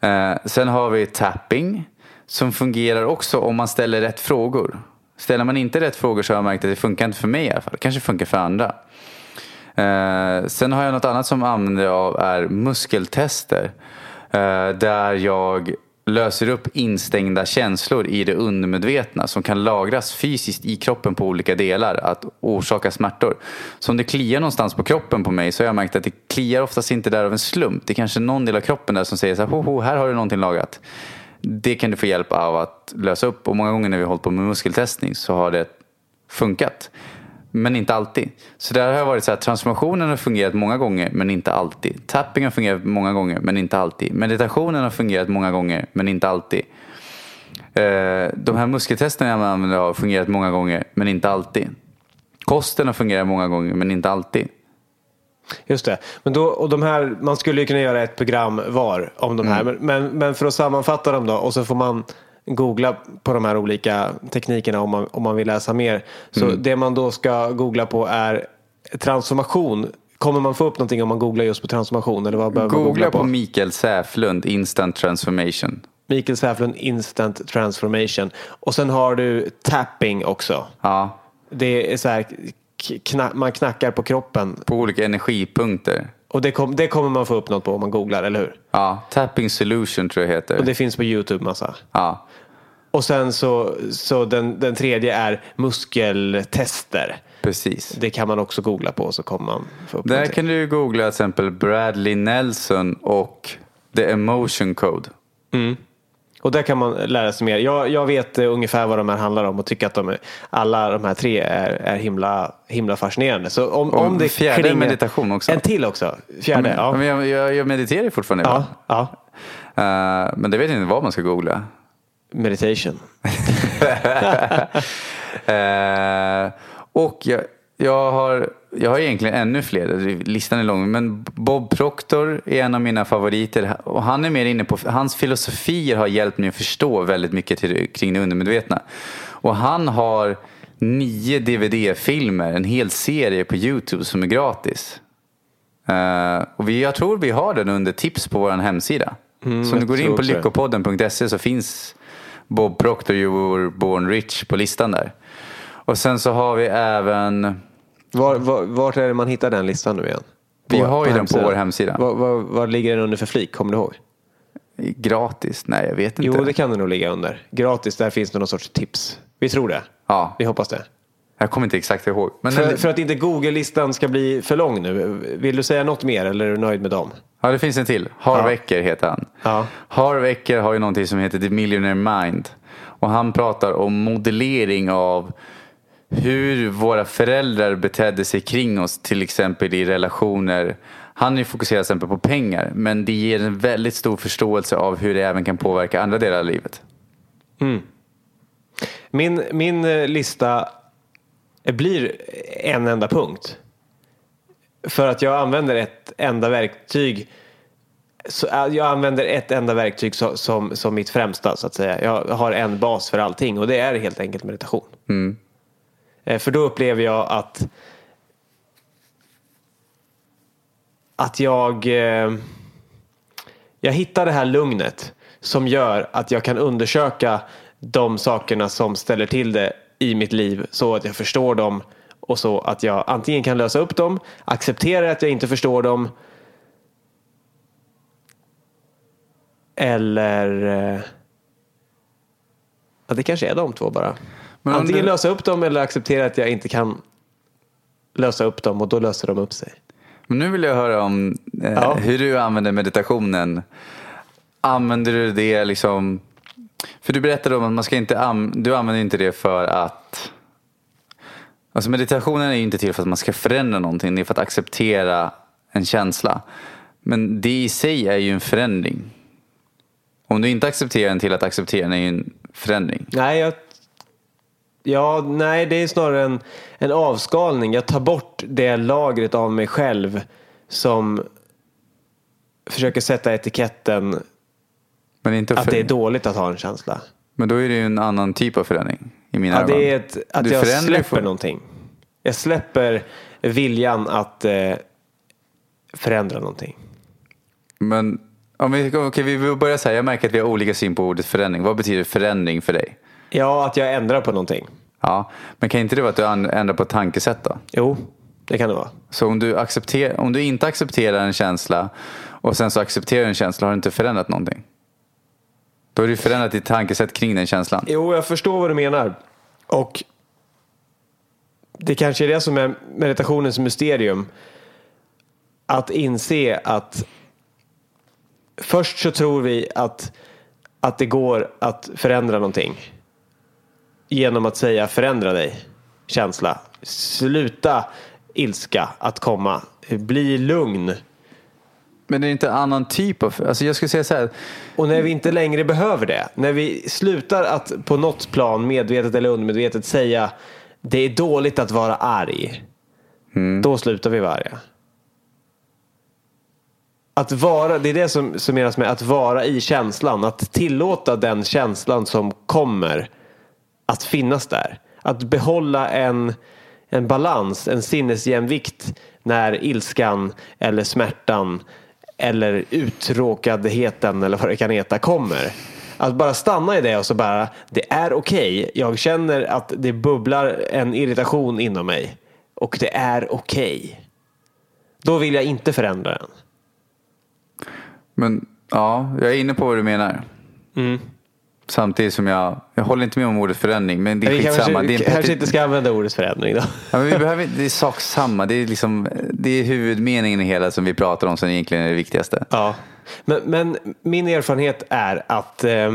Eh, sen har vi tapping som fungerar också om man ställer rätt frågor. Ställer man inte rätt frågor så har jag märkt att det funkar inte för mig i alla fall. Det kanske funkar för andra. Eh, sen har jag något annat som jag använder av är muskeltester. Eh, där jag löser upp instängda känslor i det undermedvetna som kan lagras fysiskt i kroppen på olika delar att orsaka smärtor. Så om det kliar någonstans på kroppen på mig så har jag märkt att det kliar oftast inte där av en slump. Det är kanske någon del av kroppen där som säger så här, ho, ho, här har du någonting lagat. Det kan du få hjälp av att lösa upp och många gånger när vi har hållit på med muskeltestning så har det funkat. Men inte alltid. Så där har varit så här, transformationen har fungerat många gånger men inte alltid. Tapping har fungerat många gånger men inte alltid. Meditationen har fungerat många gånger men inte alltid. Eh, De här muskeltesterna jag använder har fungerat många gånger men inte alltid. Kosten har fungerat många gånger men inte alltid. Just det. Men då, och de här, man skulle ju kunna göra ett program var om de här. Men, men, men för att sammanfatta dem då och så får man googla på de här olika teknikerna om man, om man vill läsa mer. Så det man då ska googla på är transformation. Kommer man få upp någonting om man googlar just på transformation? Eller vad behöver man Googla googla på Mikael Säflund, instant transformation. Mikael Säflund Instant Transformation. Och sen har du tapping också. Ja, Det är så här, kna, man knackar på kroppen. på olika energipunkter. Och det, kom, det kommer man få upp något på om man googlar, eller hur? Ja, tapping solution tror jag heter. Och det finns på YouTube massa. Ja, Och sen så, så den, den tredje är muskeltester. precis. Det kan man också googla på så kommer man få upp Där någonting. kan du googla till exempel Bradley Nelson och The Emotion Code. Och där kan man lära sig mer. Jag, jag vet eh, ungefär vad de här handlar om och tycker att de alla de här tre är, är himla, himla fascinerande. Så om, Och om det fjärde klingar- meditation också. En till också. Fjärde, Ja. ja. Men jag, jag, mediterar fortfarande Ja, ja. Eh, men det vet jag inte vad man ska googla. Meditation. (laughs) Eh, och jag, jag har, jag har egentligen ännu fler. Listan är lång. Men Bob Proctor är en av mina favoriter. Och han är mer inne på, hans filosofier har hjälpt mig att förstå väldigt mycket till, kring det undermedvetna. Och han har nio DVD-filmer, en hel serie på YouTube som är gratis. Uh, och vi, jag tror vi har den under tips på vår hemsida. Mm, så om du går in på lyckopodden.se så finns Bob Proctor, You were born rich på listan där. Och sen så har vi även... Var, var, vart är det man hittar den listan nu igen? På, vi har ju den på vår hemsida. Vad, vad, vad ligger den under för flik? Kommer du ihåg? Gratis? Nej, jag vet inte. Jo, det kan den nog ligga under. Gratis, där finns det någon sorts tips. Vi tror det. Ja. Vi hoppas det. Jag kommer inte exakt ihåg. Men för, för att inte Google-listan ska bli för lång nu. Vill du säga något mer eller är du nöjd med dem? Ja, det finns en till. Harv Eker heter han. Ja. Harv Eker har ju någonting som heter The Millionaire Mind. Och han pratar om modellering av hur våra föräldrar betedde sig kring oss, till exempel i relationer. Han är fokuserad exempel på pengar, men det ger en väldigt stor förståelse av hur det även kan påverka andra delar av livet. Mm. Min, min eh, lista blir en enda punkt. För att jag använder ett enda verktyg så äh, jag använder ett enda verktyg som, som, som, mitt främsta så att säga. Jag har en bas för allting och det är helt enkelt meditation. Mm. Eh, för då upplever jag att att jag eh, jag hittar det här lugnet som gör att jag kan undersöka de sakerna som ställer till det i mitt liv så att jag förstår dem och så att jag antingen kan lösa upp dem, acceptera att jag inte förstår dem eller eh, ja, det kanske är de två bara. Men antingen du... lösa upp dem eller acceptera att jag inte kan lösa upp dem och då löser de upp sig. Men nu vill jag höra om eh, ja. hur du använder meditationen. Använder du det liksom för du berättade om att man ska inte an du använder inte det för att Alltså meditationen är ju inte till för att man ska förändra någonting. Det är för att acceptera en känsla. Men det i sig är ju en förändring. Om du inte accepterar den till att acceptera den är ju en förändring. Nej, jag, ja, nej det är snarare en, en avskalning. Jag tar bort det lagret av mig själv som försöker sätta etiketten men inte att det är dåligt att ha en känsla. Men då är det ju en annan typ av förändring i mina ja, ögon. Det är ett, att du jag släpper för... någonting. Jag släpper viljan att eh, förändra någonting. Men om vi, okay, vi börjar så här. Jag märker att vi har olika syn på ordet förändring. Vad betyder förändring för dig? Ja, att jag ändrar på någonting. Ja, men kan inte det vara att du ändrar på tankesätt då? Jo, det kan det vara. Så om du, accepter, om du inte accepterar en känsla och sen så accepterar en känsla har du inte förändrat någonting? Då har du förändrat ditt tankesätt kring den känslan. Jo, jag förstår vad du menar. Och det kanske är det som är meditationens mysterium. Att inse att först så tror vi att, att det går att förändra någonting. Genom att säga förändra dig. Känsla. Sluta ilska att komma. Bli lugn. Men det är inte en annan typ av... Alltså jag skulle säga så här. Och när vi inte längre behöver det. När vi slutar att på något plan, medvetet eller undermedvetet, säga det är dåligt att vara arg. Mm. Då slutar vi vara arga. Att vara, det är det som, menas med att vara i känslan. Att tillåta den känslan som kommer att finnas där. Att behålla en, en balans, en sinnesjämvikt när ilskan eller smärtan eller uttråkadheten eller vad det kan heta kommer. Att bara stanna i det och så bara, det är okej. Okay. Jag känner att det bubblar en irritation inom mig. Och det är okej. Okay. Då vill jag inte förändra den. Men ja, jag är inne på vad du menar. Mm. Samtidigt som jag, jag håller inte med om ordet förändring. Men det är skitsamma. Vi kanske, kanske inte ska använda ordet förändring då. Ja, men vi behöver, det är sak samma. Det är, liksom, det är huvudmeningen i hela som vi pratar om som egentligen är det viktigaste. Ja, men, men min erfarenhet är att eh,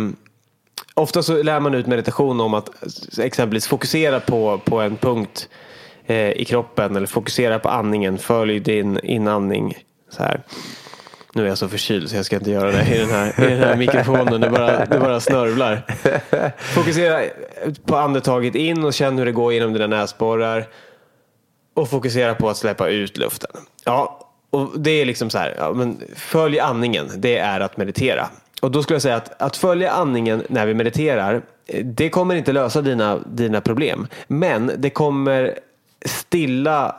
ofta så lär man ut meditation om att exempelvis fokusera på, på en punkt eh, i kroppen eller fokusera på andningen. Följ din inandning. Så här. Nu är jag så förkyld så jag ska inte göra det i den här, i den här mikrofonen. Det bara, det bara snörvlar. Fokusera på andetaget in och känn hur det går genom dina näsborrar. och fokusera på att släppa ut luften. Ja, och det är liksom så här, ja, men följ andningen, det är att meditera. Och då skulle jag säga att, att följa andningen när vi mediterar, det kommer inte lösa dina, dina problem. Men det kommer stilla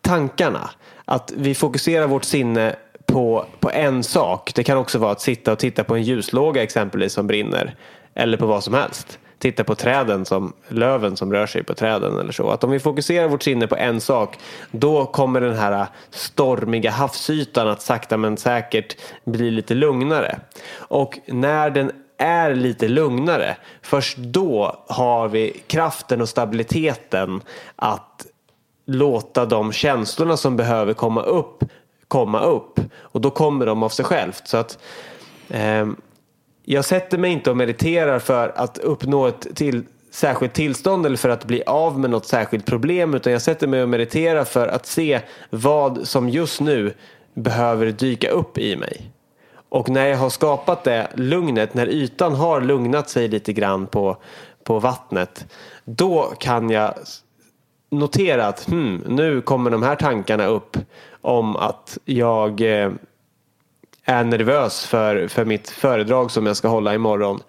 tankarna. Att vi fokuserar vårt sinne på, på en sak. Det kan också vara att sitta och titta på en ljuslåga exempelvis som brinner. Eller på vad som helst. Titta på träden som löven som rör sig på träden eller så. Att om vi fokuserar vårt sinne på en sak då kommer den här stormiga havsytan att sakta men säkert bli lite lugnare. Och när den är lite lugnare först då har vi kraften och stabiliteten att låta de känslorna som behöver komma upp komma upp. Och då kommer de av sig självt. Så att eh, Jag sätter mig inte och mediterar för att uppnå ett till, särskilt tillstånd eller för att bli av med något särskilt problem. Utan jag sätter mig och mediterar för att se vad som just nu behöver dyka upp i mig. Och när jag har skapat det lugnet, när ytan har lugnat sig lite grann på, på vattnet. Då kan jag notera att hmm, nu kommer de här tankarna upp om att jag eh, är nervös för, för mitt föredrag som jag ska hålla imorgon.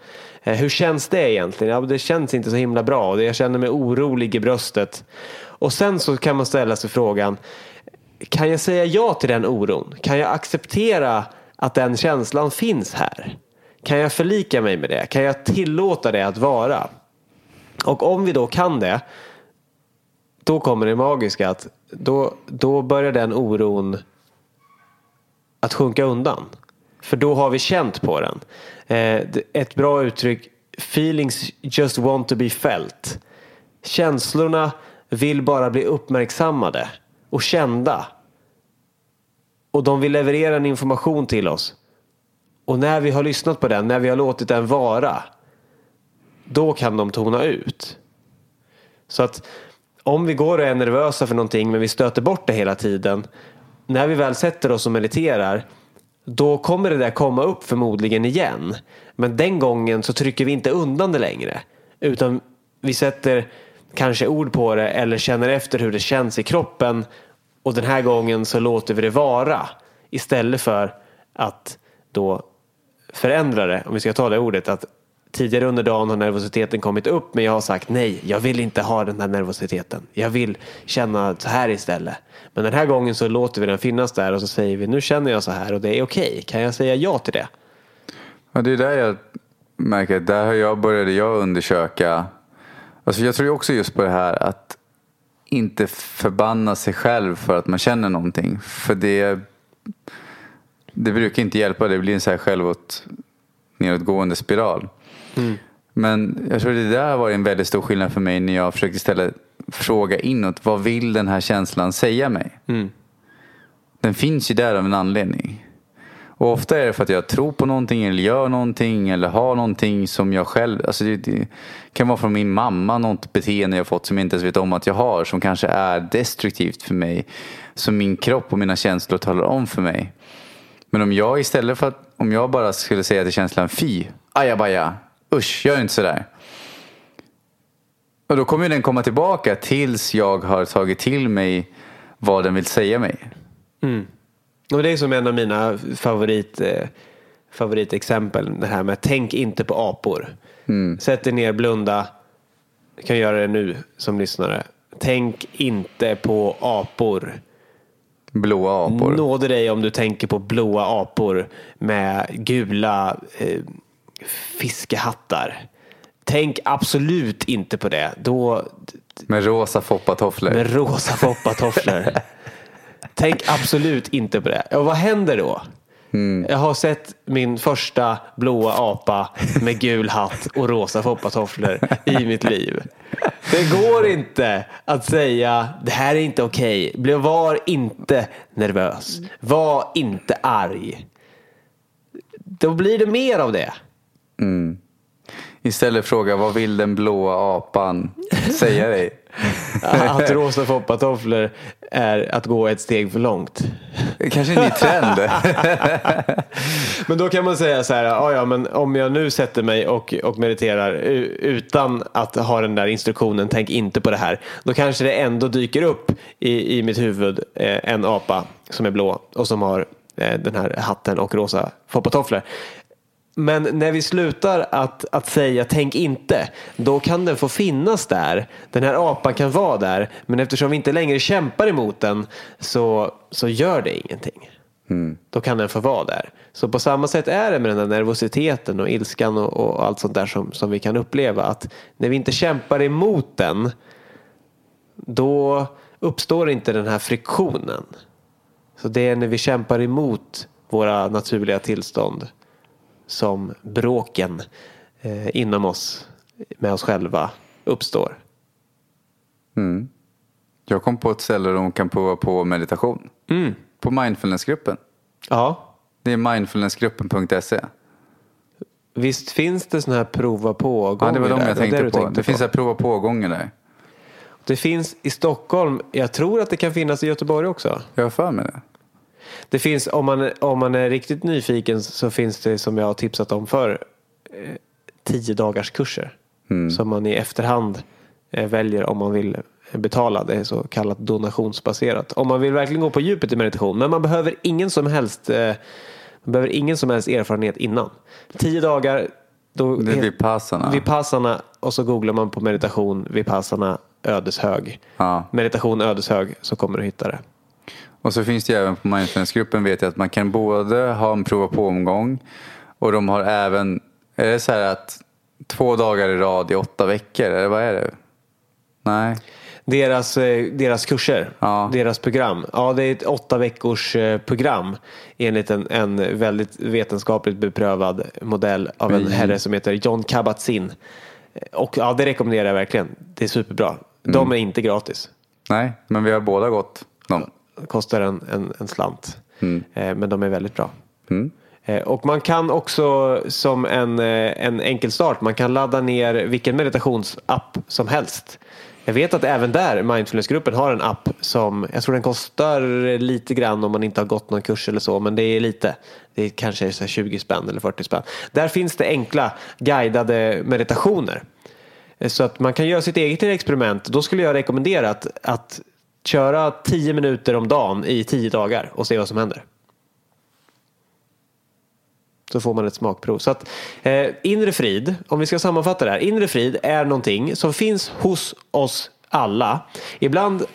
Eh, hur känns det egentligen? Ja, det känns inte så himla bra. Jag känner mig orolig i bröstet. Och sen så kan man ställa sig frågan, kan jag säga ja till den oron? Kan jag acceptera att den känslan finns här? Kan jag förlika mig med det? Kan jag tillåta det att vara? Och om vi då kan det, då kommer det magiska att då, då börjar den oron att sjunka undan. För då har vi känt på den. Eh, ett bra uttryck, feelings just want to be felt. Känslorna vill bara bli uppmärksammade och kända. Och de vill leverera en information till oss. Och när vi har lyssnat på den, när vi har låtit den vara, då kan de tona ut. Så att om vi går och är nervösa för någonting men vi stöter bort det hela tiden. När vi väl sätter oss och mediterar då kommer det där komma upp förmodligen igen. Men den gången så trycker vi inte undan det längre. Utan vi sätter kanske ord på det eller känner efter hur det känns i kroppen. Och den här gången så låter vi det vara. Istället för att då förändra det, om vi ska ta det ordet, att Tidigare under dagen har nervositeten kommit upp men jag har sagt nej, jag vill inte ha den här nervositeten. Jag vill känna så här istället. Men den här gången så låter vi den finnas där och så säger vi nu känner jag så här och det är okej. Okay. Kan jag säga ja till det? Ja, det är där jag märker att där har jag började jag undersöka. Alltså jag tror också just på det här att inte förbanna sig själv för att man känner någonting. För det, det brukar inte hjälpa. Det blir en så här självåt nedåtgående spiral. Mm. Men jag tror det där var en väldigt stor skillnad för mig när jag försökte ställa fråga inåt. Vad vill den här känslan säga mig? Mm. Den finns ju där av en anledning. Och ofta är det för att jag tror på någonting eller gör någonting eller har någonting som jag själv, alltså det, det, kan vara från min mamma, något beteende jag fått som jag inte ens vet om att jag har som kanske är destruktivt för mig. Som min kropp och mina känslor talar om för mig. Men om jag istället för att, om jag bara skulle säga till känslan fy, ajabaja, usch, gör inte sådär. Och då kommer den komma tillbaka tills jag har tagit till mig vad den vill säga mig. Mm. Och det är som en av mina favorit, eh, favoritexempel. Det här med tänk inte på apor. Mm. Sätt dig ner, blunda. Du kan göra det nu som lyssnare. Tänk inte på apor. Blåa apor. Nåde dig om du tänker på blåa apor med gula eh, fiskehattar. Tänk absolut inte på det. Då, med rosa foppatofflor. Med rosa foppatofflor. (laughs) Tänk absolut inte på det. Och vad händer då? Mm. Jag har sett min första blåa apa med gul hatt och rosa foppatofflor i mitt liv. Det går inte att säga det här är inte okej. Okay. Var inte nervös. Var inte arg. Då blir det mer av det. Mm. Istället fråga vad vill den blåa apan säga dig? (laughs) Att rosa foppatofflor är att gå ett steg för långt. Kanske en ny trend. (laughs) Men då kan man säga så här, ja, ja men om jag nu sätter mig och, och mediterar utan att ha den där instruktionen, tänk inte på det här. Då kanske det ändå dyker upp i, i mitt huvud eh, en apa som är blå och som har eh, den här hatten och rosa foppatofflor. Men när vi slutar att, att säga tänk inte, då kan den få finnas där. Den här apan kan vara där, men eftersom vi inte längre kämpar emot den så, så gör det ingenting. Då kan den få vara där. Så på samma sätt är det med den där nervositeten och ilskan och, och allt sånt där som, som vi kan uppleva. Att när vi inte kämpar emot den, då uppstår inte den här friktionen. Så det är när vi kämpar emot våra naturliga tillstånd som bråken eh, inom oss med oss själva uppstår. Jag kom på ett ställe där de kan prova på meditation. På mindfulnessgruppen. Ja, Det är mindfulnessgruppen.se. visst finns det sådana här prova på Ja, det var de där? jag Det tänkte du på. det finns här prova på-gånger där. Det finns i Stockholm. Jag tror att det kan finnas i Göteborg också. Jag har för mig det. Det finns, om man, om man är riktigt nyfiken så finns det som jag har tipsat om för eh, tio dagars kurser. Som man i efterhand eh, väljer om man vill betala. Det är så kallat donationsbaserat. Om man vill verkligen gå på djupet i meditation. Men man behöver ingen som helst, eh, man behöver ingen som helst erfarenhet innan. Tio dagar. Då Det är Vipassana. Vipassana och så googlar man på meditation Vipassana ödeshög. Ja. Meditation ödeshög så kommer du hitta det. Och så finns det ju även på mindfulnessgruppen vet jag att man kan både ha en prova på-omgång och de har även, är det så här att två dagar i rad i åtta veckor, eller vad är det? Nej. Deras, eh, deras kurser, Ja. deras program. Ja, det är ett åtta veckors eh, program enligt en, en väldigt vetenskapligt beprövad modell av en herre som heter John Kabat-Zinn. Och ja, det rekommenderar jag verkligen. Det är superbra. De är inte gratis. Nej, men vi har båda gått dem. Kostar en, en, en slant. Eh, Men de är väldigt bra. Mm. Eh, Och man kan också som en, eh, en enkel start, man kan ladda ner vilken meditationsapp som helst. Jag vet att även där, mindfulnessgruppen har en app som, jag tror den kostar lite grann om man inte har gått någon kurs eller så, men det är lite. Det är kanske så här 20 spänn eller 40 spänn. Där finns det enkla guidade meditationer. Så att man kan göra sitt eget experiment. Då skulle jag rekommendera att, att köra 10 minuter om dagen i 10 dagar och se vad som händer. Så får man ett smakprov. Så att, eh, inre frid, om vi ska sammanfatta det här. Inre frid är någonting som finns hos oss alla. Ibland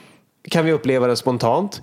kan vi uppleva det spontant.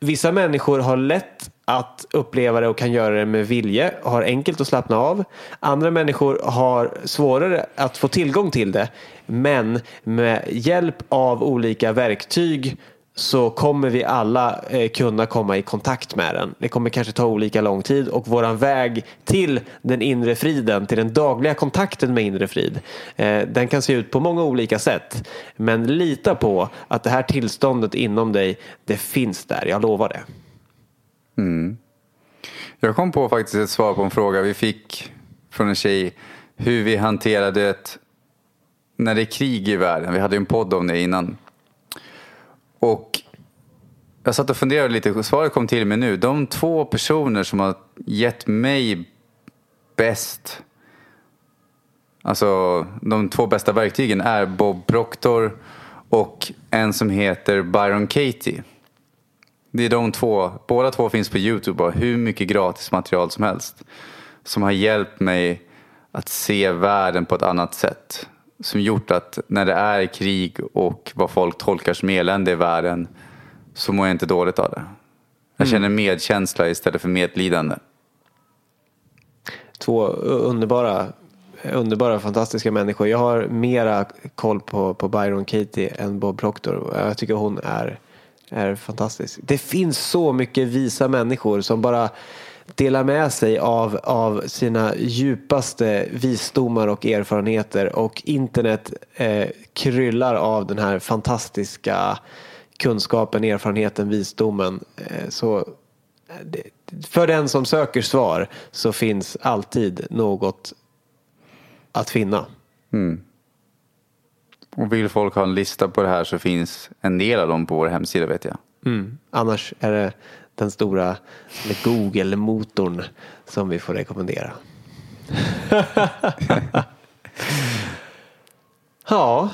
Vissa människor har lätt att uppleva det och kan göra det med vilje och har enkelt att slappna av. Andra människor har svårare att få tillgång till det. Men med hjälp av olika verktyg så kommer vi alla eh, kunna komma i kontakt med den. Det kommer kanske ta olika lång tid och våran väg till den inre friden, till den dagliga kontakten med inre frid, eh, den kan se ut på många olika sätt. Men lita på att det här tillståndet inom dig, det finns där, jag lovar det. Mm. Jag kom på faktiskt ett svar på en fråga vi fick från en tjej. Hur vi hanterade det när det är krig i världen. Vi hade ju en podd om det innan. Och jag satt och funderade lite, och svaret kom till mig nu. De två personer som har gett mig bäst, alltså de två bästa verktygen är Bob Proctor och en som heter Byron Katie. Det är de två, båda två finns på YouTube och har hur mycket gratis material som helst. Som har hjälpt mig att se världen på ett annat sätt. Som gjort att när det är krig och vad folk tolkar som elände i världen så mår jag inte dåligt av det. Jag känner medkänsla istället för medlidande. Två underbara, underbara, fantastiska människor. Jag har mera koll på, på Byron Katie än Bob Proctor. Jag tycker hon är, är fantastisk. Det finns så mycket visa människor som bara delar med sig av, av sina djupaste visdomar och erfarenheter. Och internet eh, kryllar av den här fantastiska kunskapen, erfarenheten, visdomen. Eh, så eh, för den som söker svar så finns alltid något att finna. Och vill folk ha en lista på det här så finns en del av dem på vår hemsida vet jag. Mm. Annars är det den stora Google-motorn som vi får rekommendera. (laughs) ja.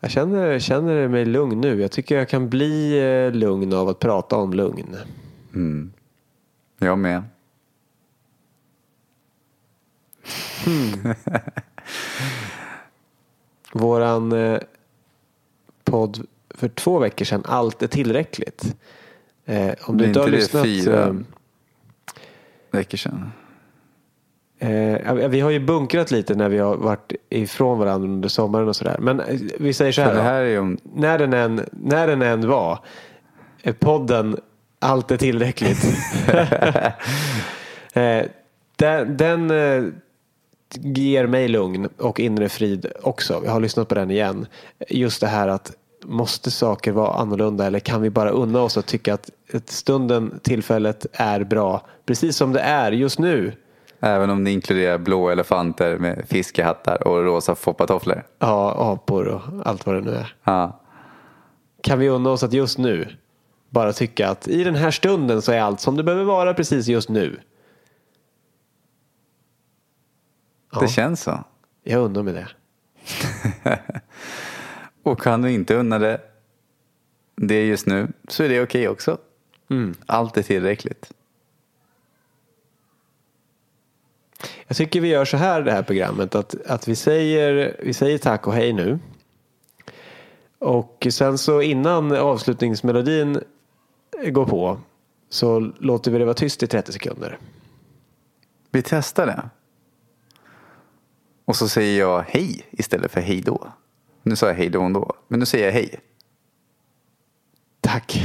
Jag känner, känner mig lugn nu. Jag tycker jag kan bli eh, lugn av att prata om lugn. Jag med. (laughs) Våran eh, podd för två veckor sedan, Allt är tillräckligt. Eh, om du inte har lyssnat. fyra? eh, Veckor sedan. Eh, vi har ju bunkrat lite när vi har varit ifrån varandra under sommaren och sådär. Men eh, vi säger så här. här är ju. När, den än, när den än var. eh, Podden Allt är tillräckligt. (laughs) (laughs) eh, den den ger mig lugn och inre frid också. Jag har lyssnat på den igen. Just det här att måste saker vara annorlunda eller kan vi bara unna oss att tycka att stunden, tillfället är bra precis som det är just nu. Även om det inkluderar blå elefanter med fiskehattar och rosa foppatofflor. Ja, apor och allt vad det nu är. Ja. Kan vi unna oss att just nu bara tycka att i den här stunden så är allt som det behöver vara precis just nu. Det känns så. Jag undrar med det. (laughs) Och kan du inte unna det det just nu så är det okej också. Allt är tillräckligt. Jag tycker vi gör så här det här programmet att, att vi, säger, vi säger tack och hej nu. Och sen så innan avslutningsmelodin går på så låter vi det vara tyst i 30 sekunder. Vi testar det. Och så säger jag hej istället för hej då. Nu sa jag hej då ändå. Men nu säger jag hej. Tack.